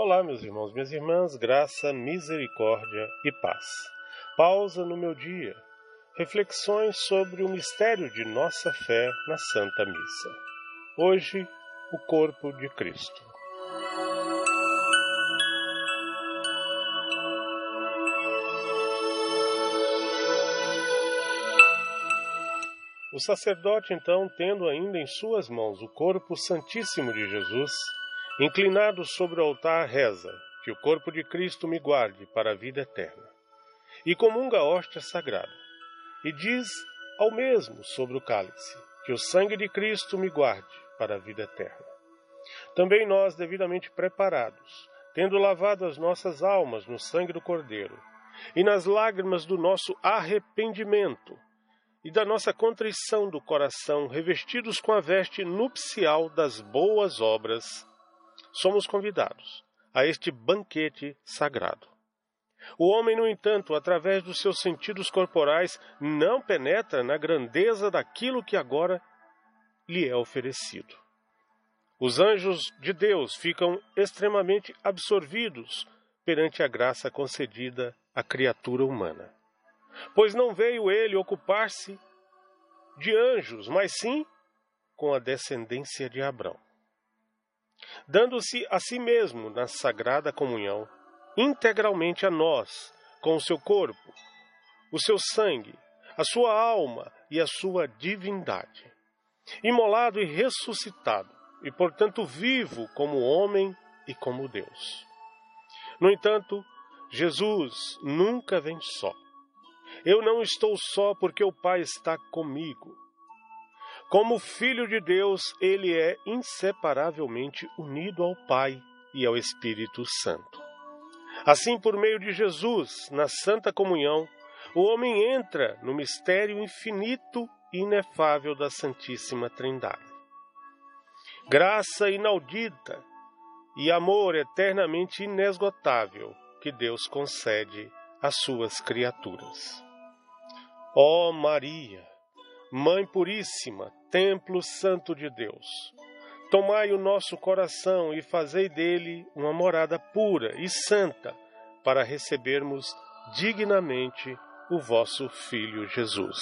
Olá, meus irmãos, minhas irmãs, graça, misericórdia e paz. Pausa no meu dia. Reflexões sobre o mistério de nossa fé na Santa Missa. Hoje, o corpo de Cristo. O sacerdote, então, tendo ainda em suas mãos o corpo santíssimo de Jesus, Inclinado sobre o altar, reza: Que o corpo de Cristo me guarde para a vida eterna. E comunga a hóstia sagrada. E diz ao mesmo sobre o cálice: Que o sangue de Cristo me guarde para a vida eterna. Também nós, devidamente preparados, tendo lavado as nossas almas no sangue do Cordeiro, e nas lágrimas do nosso arrependimento, e da nossa contrição do coração, revestidos com a veste nupcial das boas obras, somos convidados a este banquete sagrado. O homem, no entanto, através dos seus sentidos corporais, não penetra na grandeza daquilo que agora lhe é oferecido. Os anjos de Deus ficam extremamente absorvidos perante a graça concedida à criatura humana. Pois não veio ele ocupar-se de anjos, mas sim com a descendência de Abraão dando-se a si mesmo na sagrada comunhão, integralmente a nós, com o seu corpo, o seu sangue, a sua alma e a sua divindade. Imolado e ressuscitado, e portanto vivo como homem e como Deus. No entanto, Jesus nunca vem só. Eu não estou só porque o Pai está comigo. Como Filho de Deus, ele é inseparavelmente unido ao Pai e ao Espírito Santo. Assim, por meio de Jesus, na Santa Comunhão, o homem entra no mistério infinito e inefável da Santíssima Trindade. Graça inaudita e amor eternamente inesgotável que Deus concede às suas criaturas. Ó oh Maria, Mãe Puríssima, Templo Santo de Deus, tomai o nosso coração e fazei dele uma morada pura e santa, para recebermos dignamente o vosso Filho Jesus.